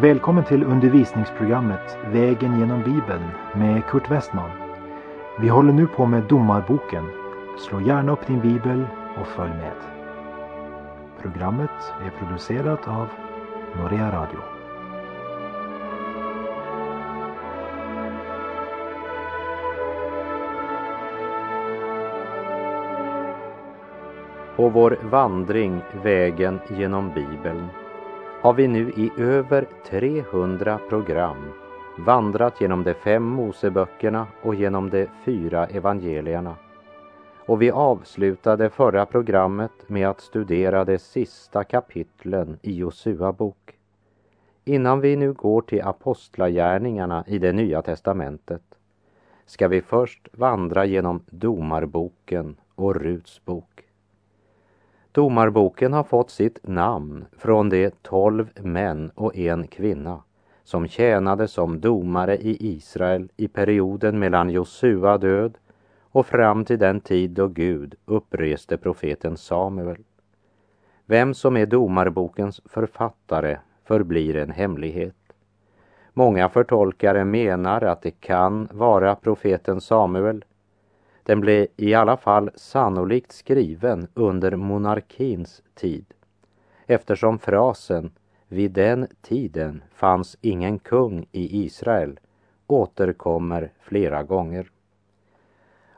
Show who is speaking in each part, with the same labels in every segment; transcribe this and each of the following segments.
Speaker 1: Välkommen till undervisningsprogrammet Vägen genom Bibeln med Kurt Westman. Vi håller nu på med Domarboken. Slå gärna upp din bibel och följ med. Programmet är producerat av Norea Radio.
Speaker 2: På vår vandring Vägen genom Bibeln har vi nu i över 300 program vandrat genom de fem Moseböckerna och genom de fyra evangelierna. Och vi avslutade förra programmet med att studera de sista kapitlen i Josua bok. Innan vi nu går till apostlagärningarna i det nya testamentet ska vi först vandra genom Domarboken och Ruts bok. Domarboken har fått sitt namn från de tolv män och en kvinna som tjänade som domare i Israel i perioden mellan Josua död och fram till den tid då Gud uppreste profeten Samuel. Vem som är domarbokens författare förblir en hemlighet. Många förtolkare menar att det kan vara profeten Samuel den blev i alla fall sannolikt skriven under monarkins tid eftersom frasen ”vid den tiden fanns ingen kung i Israel” återkommer flera gånger.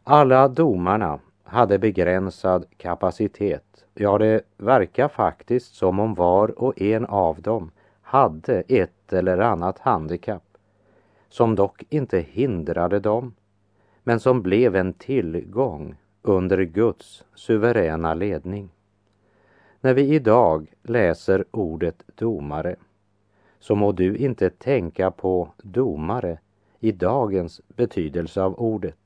Speaker 2: Alla domarna hade begränsad kapacitet. Ja, det verkar faktiskt som om var och en av dem hade ett eller annat handikapp som dock inte hindrade dem men som blev en tillgång under Guds suveräna ledning. När vi idag läser ordet domare så må du inte tänka på domare i dagens betydelse av ordet.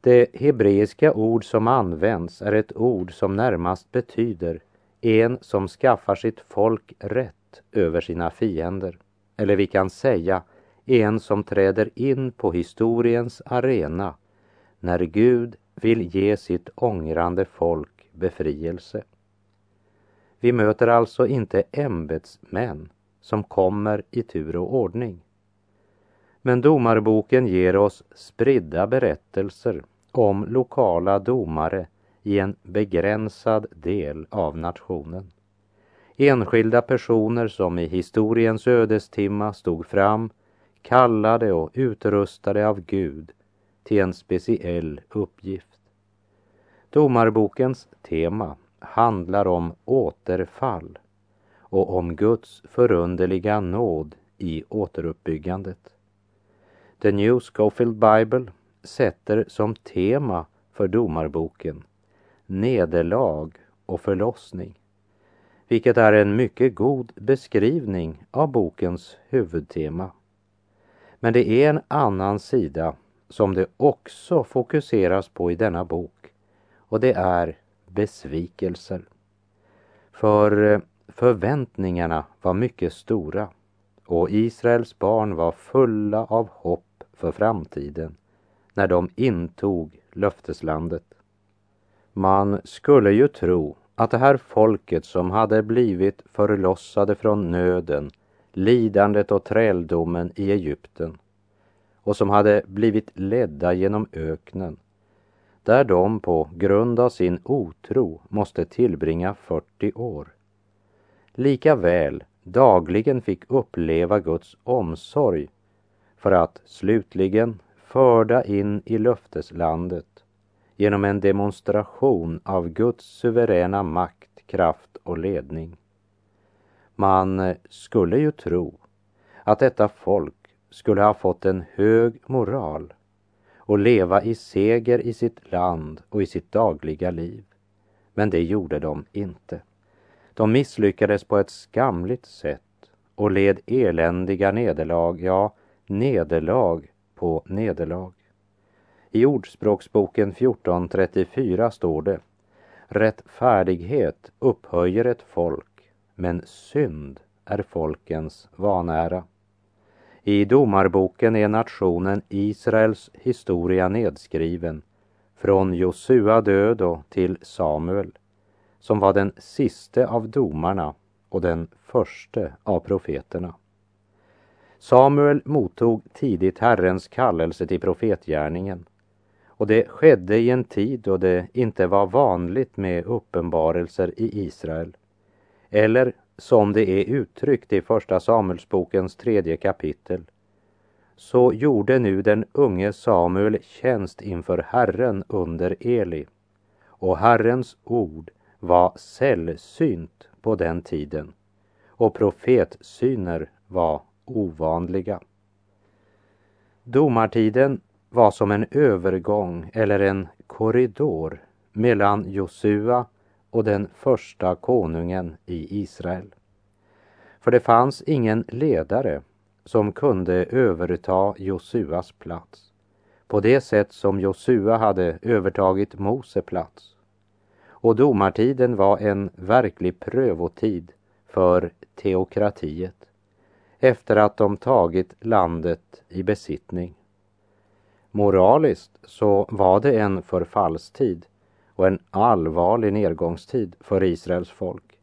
Speaker 2: Det hebreiska ord som används är ett ord som närmast betyder en som skaffar sitt folk rätt över sina fiender. Eller vi kan säga en som träder in på historiens arena när Gud vill ge sitt ångrande folk befrielse. Vi möter alltså inte ämbetsmän som kommer i tur och ordning. Men domarboken ger oss spridda berättelser om lokala domare i en begränsad del av nationen. Enskilda personer som i historiens ödestimma stod fram kallade och utrustade av Gud till en speciell uppgift. Domarbokens tema handlar om återfall och om Guds förunderliga nåd i återuppbyggandet. The New Scofield Bible sätter som tema för domarboken nederlag och förlossning, vilket är en mycket god beskrivning av bokens huvudtema. Men det är en annan sida som det också fokuseras på i denna bok och det är besvikelser. För eh, förväntningarna var mycket stora och Israels barn var fulla av hopp för framtiden när de intog löfteslandet. Man skulle ju tro att det här folket som hade blivit förlossade från nöden lidandet och träldomen i Egypten och som hade blivit ledda genom öknen där de på grund av sin otro måste tillbringa 40 år. Lika väl dagligen fick uppleva Guds omsorg för att slutligen förda in i löfteslandet genom en demonstration av Guds suveräna makt, kraft och ledning. Man skulle ju tro att detta folk skulle ha fått en hög moral och leva i seger i sitt land och i sitt dagliga liv. Men det gjorde de inte. De misslyckades på ett skamligt sätt och led eländiga nederlag, ja, nederlag på nederlag. I Ordspråksboken 1434 står det Rättfärdighet upphöjer ett folk men synd är folkens vanära. I domarboken är nationen Israels historia nedskriven från Josua död och till Samuel som var den siste av domarna och den förste av profeterna. Samuel mottog tidigt Herrens kallelse till profetgärningen och det skedde i en tid då det inte var vanligt med uppenbarelser i Israel. Eller som det är uttryckt i Första Samuelsbokens tredje kapitel. Så gjorde nu den unge Samuel tjänst inför Herren under Eli. Och Herrens ord var sällsynt på den tiden och profetsyner var ovanliga. Domartiden var som en övergång eller en korridor mellan Josua och den första konungen i Israel. För det fanns ingen ledare som kunde överta Josuas plats på det sätt som Josua hade övertagit Mose plats. Och domartiden var en verklig prövotid för teokratiet efter att de tagit landet i besittning. Moraliskt så var det en förfallstid och en allvarlig nedgångstid för Israels folk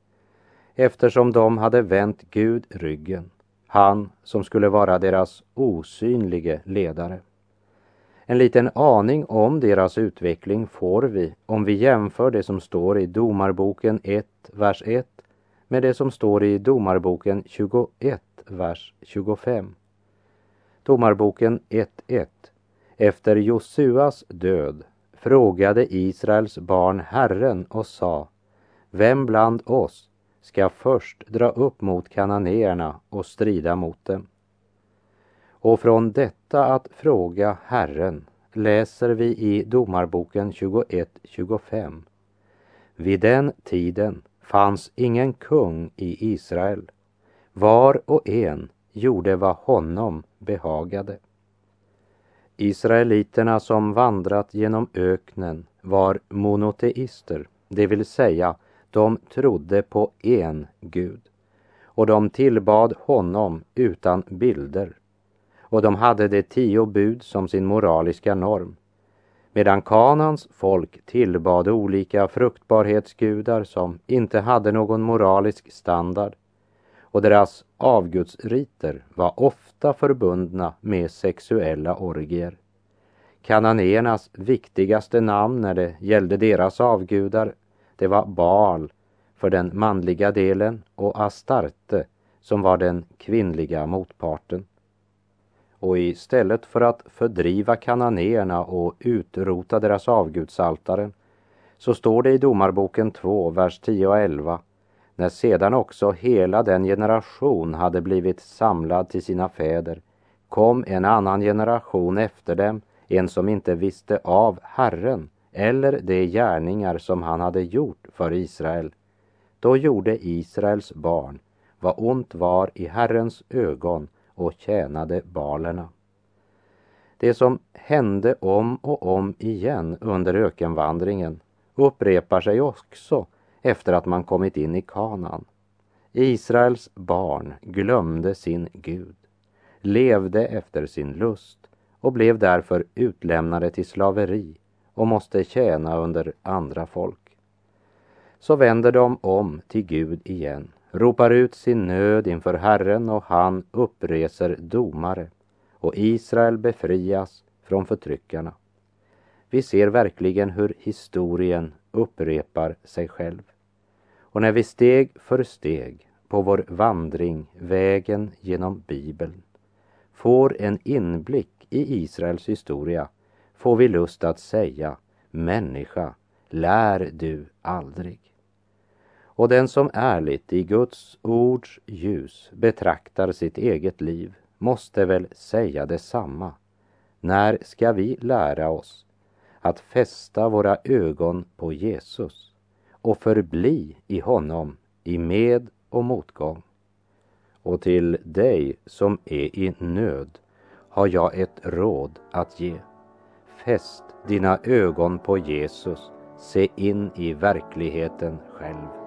Speaker 2: eftersom de hade vänt Gud ryggen, han som skulle vara deras osynlige ledare. En liten aning om deras utveckling får vi om vi jämför det som står i Domarboken 1, vers 1 med det som står i Domarboken 21, vers 25. Domarboken 1.1 Efter Josuas död frågade Israels barn Herren och sa Vem bland oss ska först dra upp mot kananéerna och strida mot dem? Och från detta att fråga Herren läser vi i Domarboken 21.25. Vid den tiden fanns ingen kung i Israel. Var och en gjorde vad honom behagade. Israeliterna som vandrat genom öknen var monoteister, det vill säga de trodde på en Gud. Och de tillbad honom utan bilder. Och de hade de tio bud som sin moraliska norm. Medan Kanans folk tillbad olika fruktbarhetsgudar som inte hade någon moralisk standard. Och deras avgudsriter var ofta förbundna med sexuella orgier. Kananéernas viktigaste namn när det gällde deras avgudar, det var Baal för den manliga delen och Astarte som var den kvinnliga motparten. Och istället för att fördriva kananéerna och utrota deras avgudsaltaren så står det i Domarboken 2, vers 10 och 11 när sedan också hela den generation hade blivit samlad till sina fäder kom en annan generation efter dem, en som inte visste av Herren eller de gärningar som han hade gjort för Israel. Då gjorde Israels barn vad ont var i Herrens ögon och tjänade balerna. Det som hände om och om igen under ökenvandringen upprepar sig också efter att man kommit in i kanan. Israels barn glömde sin Gud, levde efter sin lust och blev därför utlämnade till slaveri och måste tjäna under andra folk. Så vänder de om till Gud igen, ropar ut sin nöd inför Herren och han uppreser domare och Israel befrias från förtryckarna. Vi ser verkligen hur historien upprepar sig själv. Och när vi steg för steg på vår vandring, vägen genom Bibeln, får en inblick i Israels historia får vi lust att säga Människa, lär du aldrig. Och den som ärligt i Guds ords ljus betraktar sitt eget liv måste väl säga detsamma. När ska vi lära oss att fästa våra ögon på Jesus och förbli i honom i med och motgång. Och till dig som är i nöd har jag ett råd att ge. Fäst dina ögon på Jesus, se in i verkligheten själv.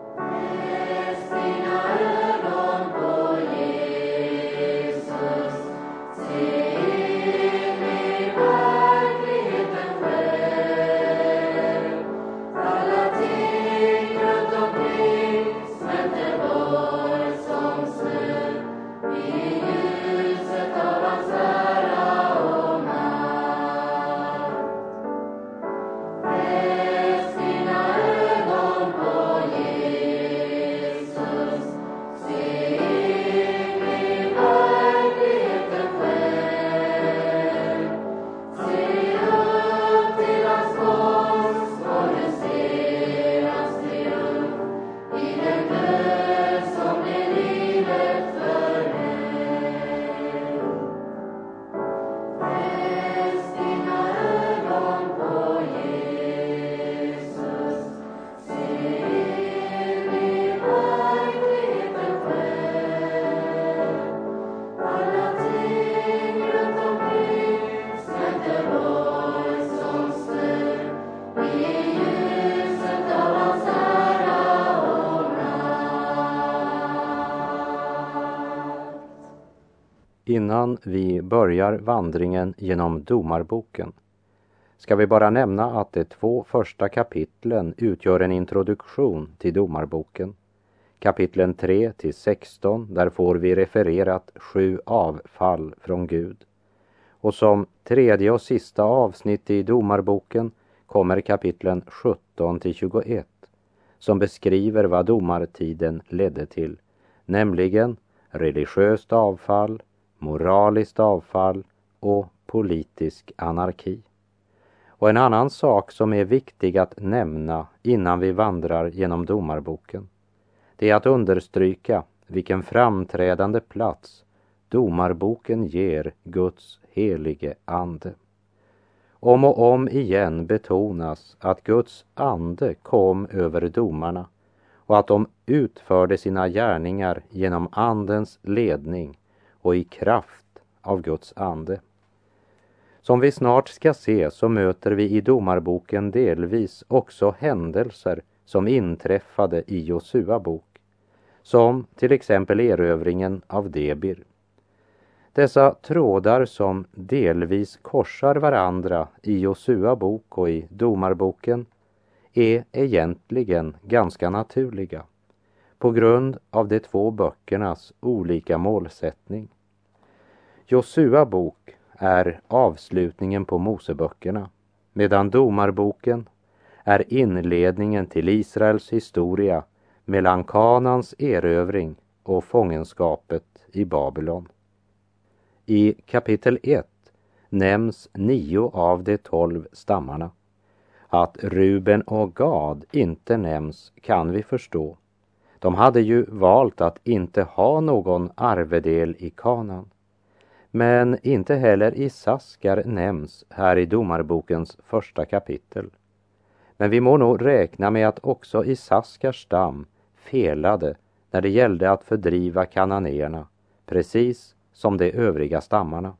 Speaker 2: Innan vi börjar vandringen genom Domarboken ska vi bara nämna att de två första kapitlen utgör en introduktion till Domarboken. Kapitlen 3 till 16, där får vi refererat sju avfall från Gud. Och som tredje och sista avsnitt i Domarboken kommer kapitlen 17 till 21 som beskriver vad domartiden ledde till, nämligen religiöst avfall, moraliskt avfall och politisk anarki. Och en annan sak som är viktig att nämna innan vi vandrar genom domarboken, det är att understryka vilken framträdande plats domarboken ger Guds helige ande. Om och om igen betonas att Guds ande kom över domarna och att de utförde sina gärningar genom Andens ledning och i kraft av Guds ande. Som vi snart ska se så möter vi i Domarboken delvis också händelser som inträffade i Josua bok, som till exempel erövringen av Debir. Dessa trådar som delvis korsar varandra i Josua bok och i Domarboken är egentligen ganska naturliga på grund av de två böckernas olika målsättning. Josua bok är avslutningen på Moseböckerna medan Domarboken är inledningen till Israels historia mellan Kanans erövring och fångenskapet i Babylon. I kapitel 1 nämns nio av de tolv stammarna. Att Ruben och Gad inte nämns kan vi förstå. De hade ju valt att inte ha någon arvedel i kanan. Men inte heller Isaskar nämns här i Domarbokens första kapitel. Men vi må nog räkna med att också Isaskars stam felade när det gällde att fördriva kananéerna, precis som de övriga stammarna.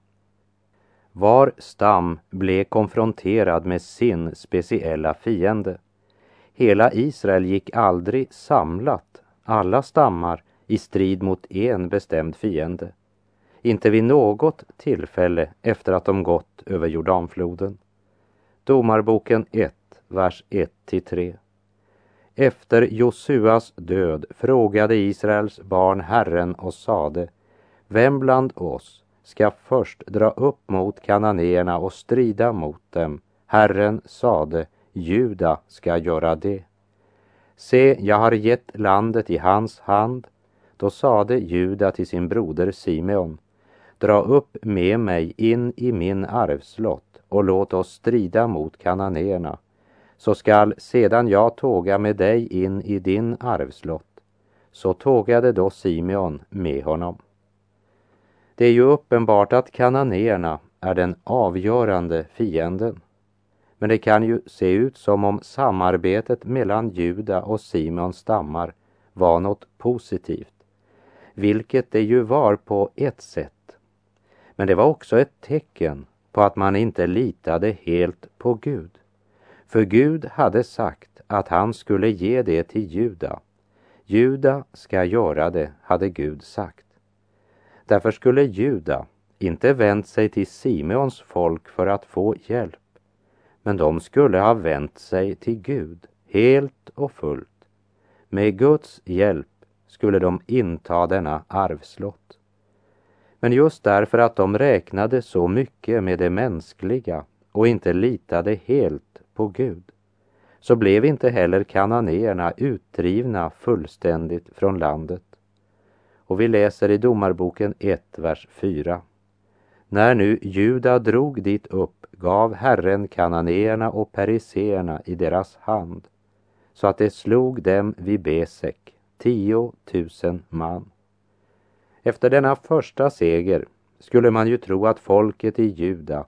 Speaker 2: Var stam blev konfronterad med sin speciella fiende. Hela Israel gick aldrig samlat, alla stammar, i strid mot en bestämd fiende. Inte vid något tillfälle efter att de gått över Jordanfloden. Domarboken 1, vers 1-3. Efter Josuas död frågade Israels barn Herren och sade vem bland oss ska först dra upp mot kananéerna och strida mot dem? Herren sade, Juda ska göra det. Se, jag har gett landet i hans hand. Då sade Juda till sin broder Simeon, dra upp med mig in i min arvslott och låt oss strida mot kananéerna, så skall sedan jag tåga med dig in i din arvslott. Så tågade då Simeon med honom. Det är ju uppenbart att kananéerna är den avgörande fienden. Men det kan ju se ut som om samarbetet mellan Juda och Simons stammar var något positivt, vilket det ju var på ett sätt. Men det var också ett tecken på att man inte litade helt på Gud. För Gud hade sagt att han skulle ge det till Juda. Juda ska göra det, hade Gud sagt. Därför skulle Juda inte vänt sig till Simeons folk för att få hjälp, men de skulle ha vänt sig till Gud helt och fullt. Med Guds hjälp skulle de inta denna arvslott. Men just därför att de räknade så mycket med det mänskliga och inte litade helt på Gud, så blev inte heller kananéerna utdrivna fullständigt från landet. Och vi läser i Domarboken 1, vers 4. När nu Juda drog dit upp gav Herren kananéerna och periseerna i deras hand så att det slog dem vid Besek, tio tusen man. Efter denna första seger skulle man ju tro att folket i Juda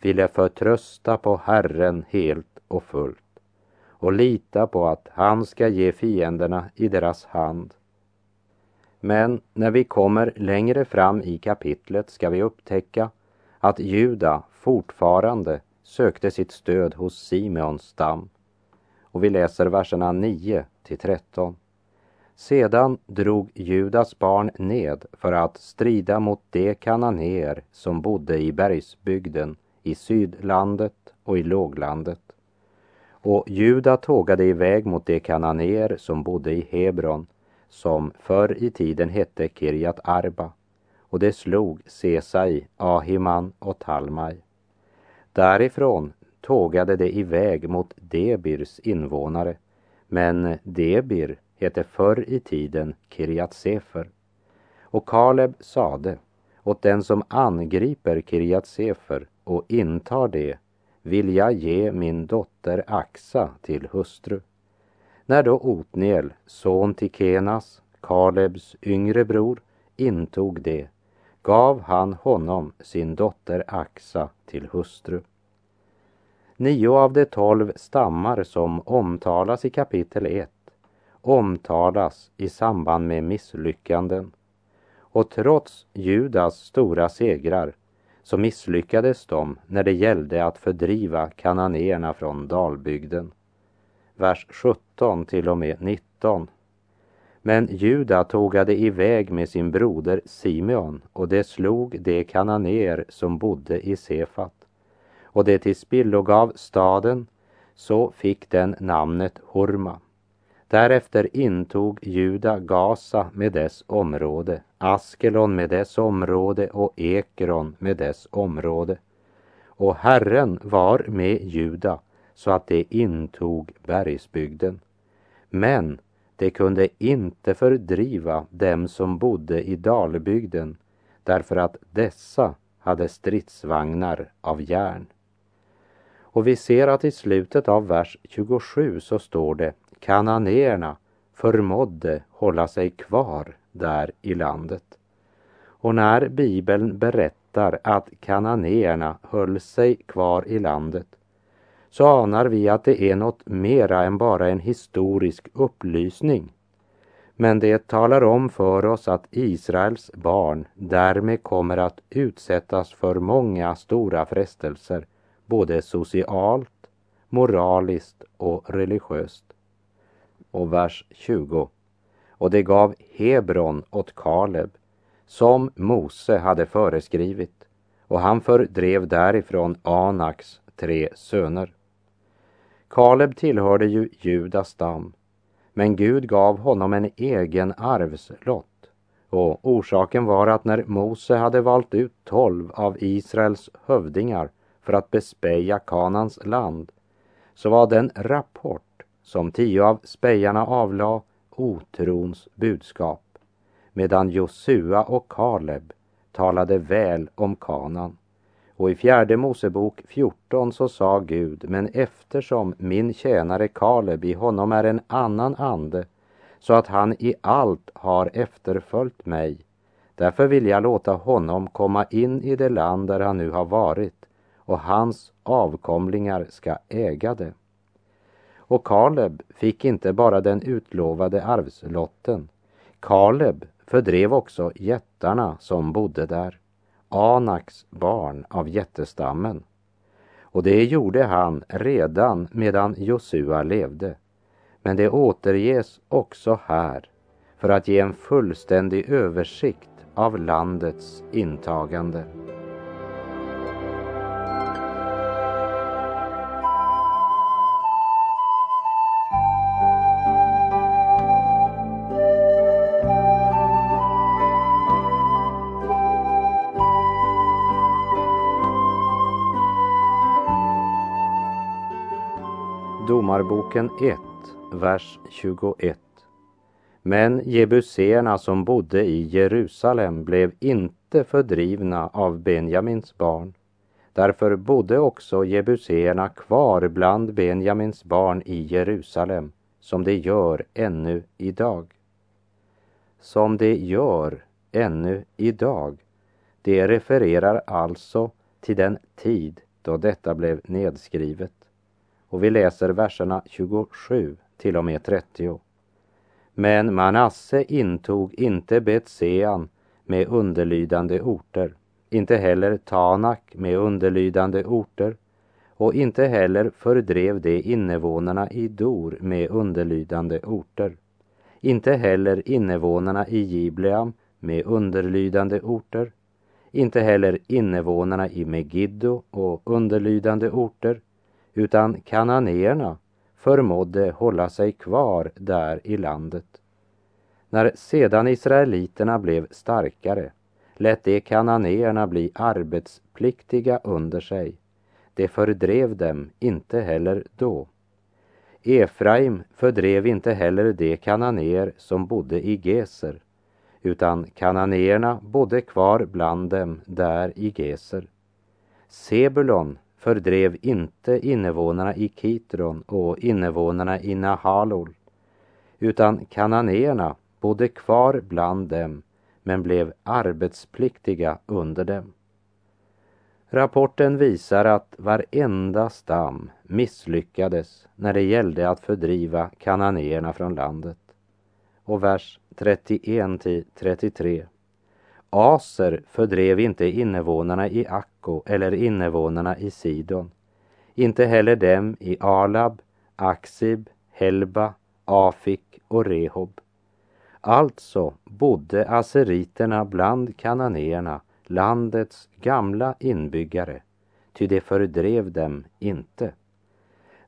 Speaker 2: ville förtrösta på Herren helt och fullt och lita på att han ska ge fienderna i deras hand men när vi kommer längre fram i kapitlet ska vi upptäcka att Juda fortfarande sökte sitt stöd hos Simeons stam. Och vi läser verserna 9 till 13. Sedan drog Judas barn ned för att strida mot de kananéer som bodde i bergsbygden, i sydlandet och i låglandet. Och Juda tågade iväg mot de kananéer som bodde i Hebron, som förr i tiden hette Kirjat Arba, och det slog Sesai, Ahiman och Talmai. Därifrån tågade de iväg mot Debirs invånare, men Debir hette förr i tiden Kirjat Sefer. Och Kaleb sade åt den som angriper Kirjat Sefer och intar det vill jag ge min dotter Axa till hustru. När då Otniel, son till Kenas, Kalebs yngre bror, intog det gav han honom sin dotter Axa till hustru. Nio av de tolv stammar som omtalas i kapitel 1 omtalas i samband med misslyckanden. Och trots Judas stora segrar så misslyckades de när det gällde att fördriva kananéerna från dalbygden. Vers 17 till och med 19. Men Juda tågade iväg med sin broder Simeon och det slog de kananéer som bodde i Sefat. Och det tillspillogav staden, så fick den namnet Horma. Därefter intog Juda Gaza med dess område, Askelon med dess område och Ekron med dess område. Och Herren var med Juda så att det intog bergsbygden. Men det kunde inte fördriva dem som bodde i dalbygden därför att dessa hade stridsvagnar av järn. Och vi ser att i slutet av vers 27 så står det kananéerna förmådde hålla sig kvar där i landet. Och när Bibeln berättar att kananéerna höll sig kvar i landet så anar vi att det är något mera än bara en historisk upplysning. Men det talar om för oss att Israels barn därmed kommer att utsättas för många stora frestelser, både socialt, moraliskt och religiöst och vers 20. Och det gav Hebron åt Kaleb, som Mose hade föreskrivit, och han fördrev därifrån Anaks tre söner. Kaleb tillhörde ju Judas stam, men Gud gav honom en egen arvslott. Och orsaken var att när Mose hade valt ut tolv av Israels hövdingar för att bespeja Kanans land, så var den rapport som tio av spejarna avlade, otrons budskap, medan Josua och Kaleb talade väl om kanan. Och i fjärde Mosebok 14 så sa Gud, men eftersom min tjänare Kaleb i honom är en annan ande, så att han i allt har efterföljt mig, därför vill jag låta honom komma in i det land där han nu har varit, och hans avkomlingar ska äga det. Och Kaleb fick inte bara den utlovade arvslotten. Kaleb fördrev också jättarna som bodde där, Anaks barn av jättestammen. Och det gjorde han redan medan Josua levde. Men det återges också här för att ge en fullständig översikt av landets intagande. Domarboken 1, vers 21. Men jebuséerna som bodde i Jerusalem blev inte fördrivna av Benjamins barn. Därför bodde också jebuséerna kvar bland Benjamins barn i Jerusalem, som de gör ännu idag. Som de gör ännu idag. Det refererar alltså till den tid då detta blev nedskrivet. Och vi läser verserna 27 till och med 30. Men Manasse intog inte Betsean med underlydande orter, inte heller Tanak med underlydande orter och inte heller fördrev de invånarna i Dor med underlydande orter. inte heller invånarna i Gibleam med underlydande orter, inte heller invånarna i Megiddo och underlydande orter, utan kananéerna förmådde hålla sig kvar där i landet. När sedan israeliterna blev starkare lät de kananéerna bli arbetspliktiga under sig. Det fördrev dem inte heller då. Efraim fördrev inte heller de kananéer som bodde i Geser, utan kananéerna bodde kvar bland dem där i Geser. Sebulon fördrev inte invånarna i Kitron och invånarna i Nahalol, utan kananéerna bodde kvar bland dem men blev arbetspliktiga under dem. Rapporten visar att varenda stam misslyckades när det gällde att fördriva kananéerna från landet. Och vers 31 till 33. Aser fördrev inte invånarna i Akko eller invånarna i Sidon, inte heller dem i Alab, Aksib, Helba, Afik och Rehob. Alltså bodde aseriterna bland kananéerna, landets gamla inbyggare, ty de fördrev dem inte.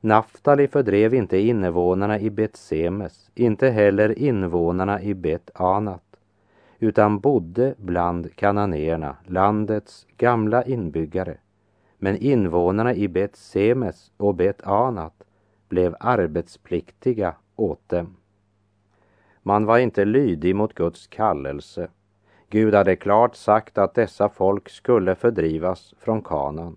Speaker 2: Naftali fördrev inte invånarna i Bet-Semes, inte heller invånarna i Bet-Anat, utan bodde bland kananéerna, landets gamla inbyggare. Men invånarna i Bet-Semes och Bet-Anat blev arbetspliktiga åt dem. Man var inte lydig mot Guds kallelse. Gud hade klart sagt att dessa folk skulle fördrivas från kanan.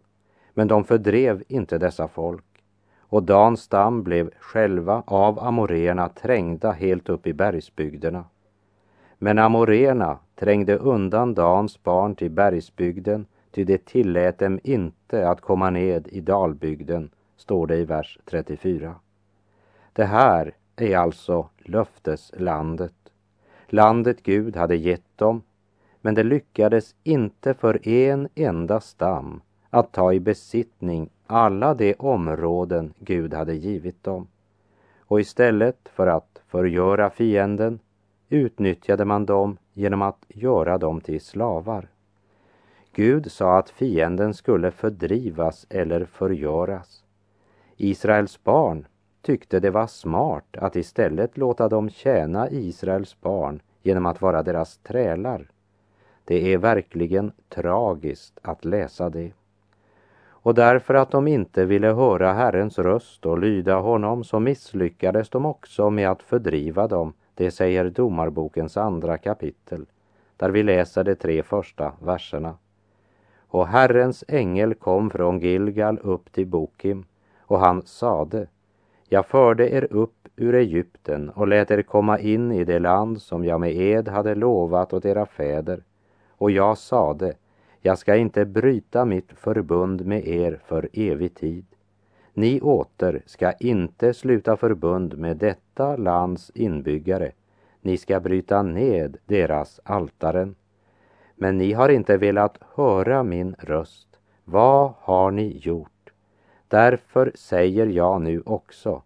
Speaker 2: Men de fördrev inte dessa folk. Och Dans stam blev själva av amoréerna trängda helt upp i bergsbygderna. Men amorena trängde undan Dans barn till bergsbygden, ty det tillät dem inte att komma ned i dalbygden, står det i vers 34. Det här är alltså löfteslandet. Landet Gud hade gett dem, men det lyckades inte för en enda stam att ta i besittning alla de områden Gud hade givit dem. Och istället för att förgöra fienden utnyttjade man dem genom att göra dem till slavar. Gud sa att fienden skulle fördrivas eller förgöras. Israels barn tyckte det var smart att istället låta dem tjäna Israels barn genom att vara deras trälar. Det är verkligen tragiskt att läsa det. Och därför att de inte ville höra Herrens röst och lyda honom så misslyckades de också med att fördriva dem, det säger Domarbokens andra kapitel, där vi läser de tre första verserna. Och Herrens ängel kom från Gilgal upp till Bokim, och han sade, jag förde er upp ur Egypten och lät er komma in i det land som jag med ed hade lovat åt era fäder. Och jag sade, jag ska inte bryta mitt förbund med er för evig tid. Ni åter ska inte sluta förbund med detta lands inbyggare. Ni ska bryta ned deras altaren. Men ni har inte velat höra min röst. Vad har ni gjort? Därför säger jag nu också,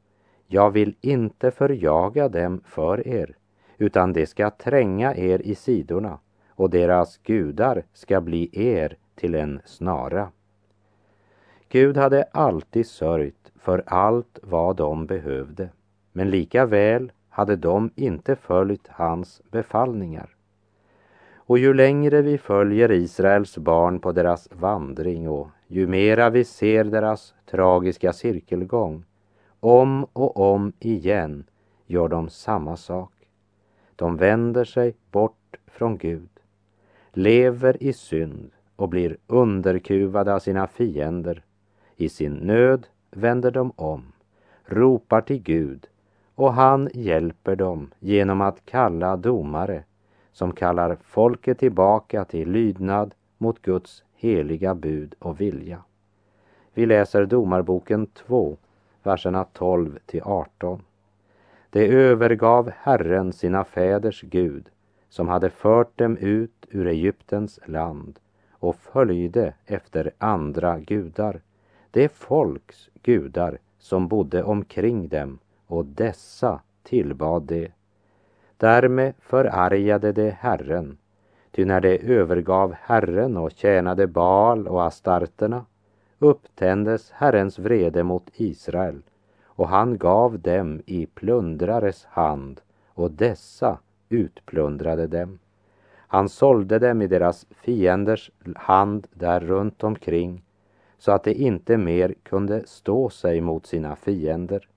Speaker 2: jag vill inte förjaga dem för er, utan de ska tränga er i sidorna och deras gudar ska bli er till en snara. Gud hade alltid sörjt för allt vad de behövde, men lika väl hade de inte följt hans befallningar. Och ju längre vi följer Israels barn på deras vandring och ju mera vi ser deras tragiska cirkelgång, om och om igen gör de samma sak. De vänder sig bort från Gud, lever i synd och blir underkuvade av sina fiender. I sin nöd vänder de om, ropar till Gud och han hjälper dem genom att kalla domare som kallar folket tillbaka till lydnad mot Guds heliga bud och vilja. Vi läser Domarboken 2, verserna 12 till 18. De övergav Herren sina fäders Gud som hade fört dem ut ur Egyptens land och följde efter andra gudar, det folks gudar som bodde omkring dem och dessa tillbad de. Därmed förargade det Herren, ty när de övergav Herren och tjänade Baal och astarterna upptändes Herrens vrede mot Israel och han gav dem i plundrares hand och dessa utplundrade dem. Han sålde dem i deras fienders hand där runt omkring så att de inte mer kunde stå sig mot sina fiender.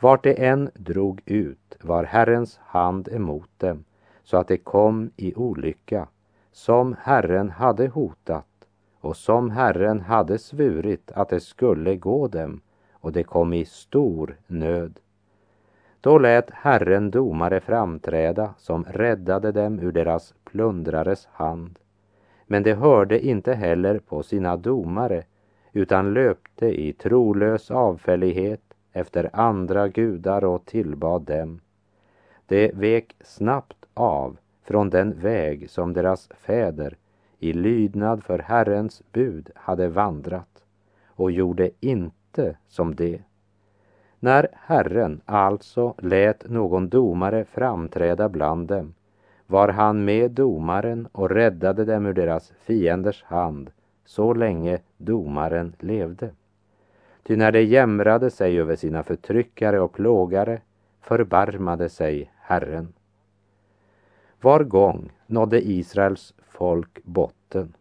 Speaker 2: Vart de än drog ut var Herrens hand emot dem så att de kom i olycka som Herren hade hotat och som Herren hade svurit att det skulle gå dem och de kom i stor nöd. Då lät Herren domare framträda som räddade dem ur deras plundrares hand. Men de hörde inte heller på sina domare utan löpte i trolös avfällighet efter andra gudar och tillbad dem. De vek snabbt av från den väg som deras fäder i lydnad för Herrens bud hade vandrat och gjorde inte som det. När Herren alltså lät någon domare framträda bland dem var han med domaren och räddade dem ur deras fienders hand så länge domaren levde. Ty när de jämrade sig över sina förtryckare och plågare förbarmade sig Herren. Var gång nådde Israels folk botten.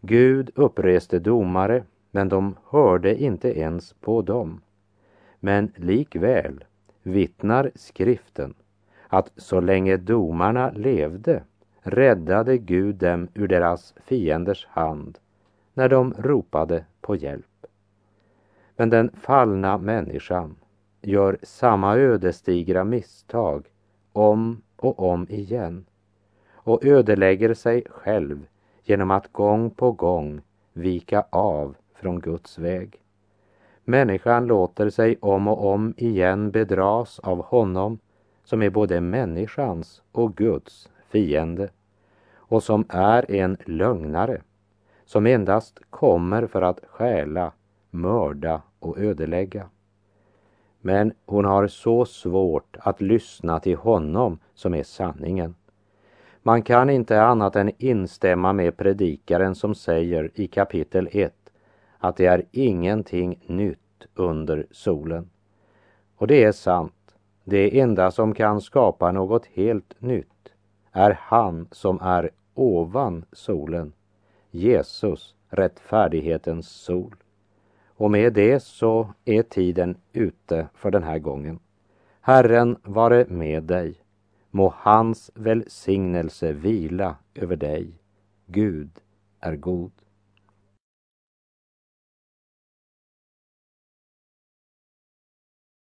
Speaker 2: Gud uppreste domare, men de hörde inte ens på dem. Men likväl vittnar skriften att så länge domarna levde räddade Gud dem ur deras fienders hand när de ropade på hjälp. Men den fallna människan gör samma ödesdigra misstag om och om igen och ödelägger sig själv genom att gång på gång vika av från Guds väg. Människan låter sig om och om igen bedras av honom som är både människans och Guds fiende och som är en lögnare som endast kommer för att stjäla, mörda och ödelägga. Men hon har så svårt att lyssna till honom som är sanningen. Man kan inte annat än instämma med predikaren som säger i kapitel 1 att det är ingenting nytt under solen. Och det är sant. Det enda som kan skapa något helt nytt är han som är ovan solen, Jesus, rättfärdighetens sol. Och med det så är tiden ute för den här gången. Herren vare med dig. Må hans välsignelse vila över dig. Gud är god.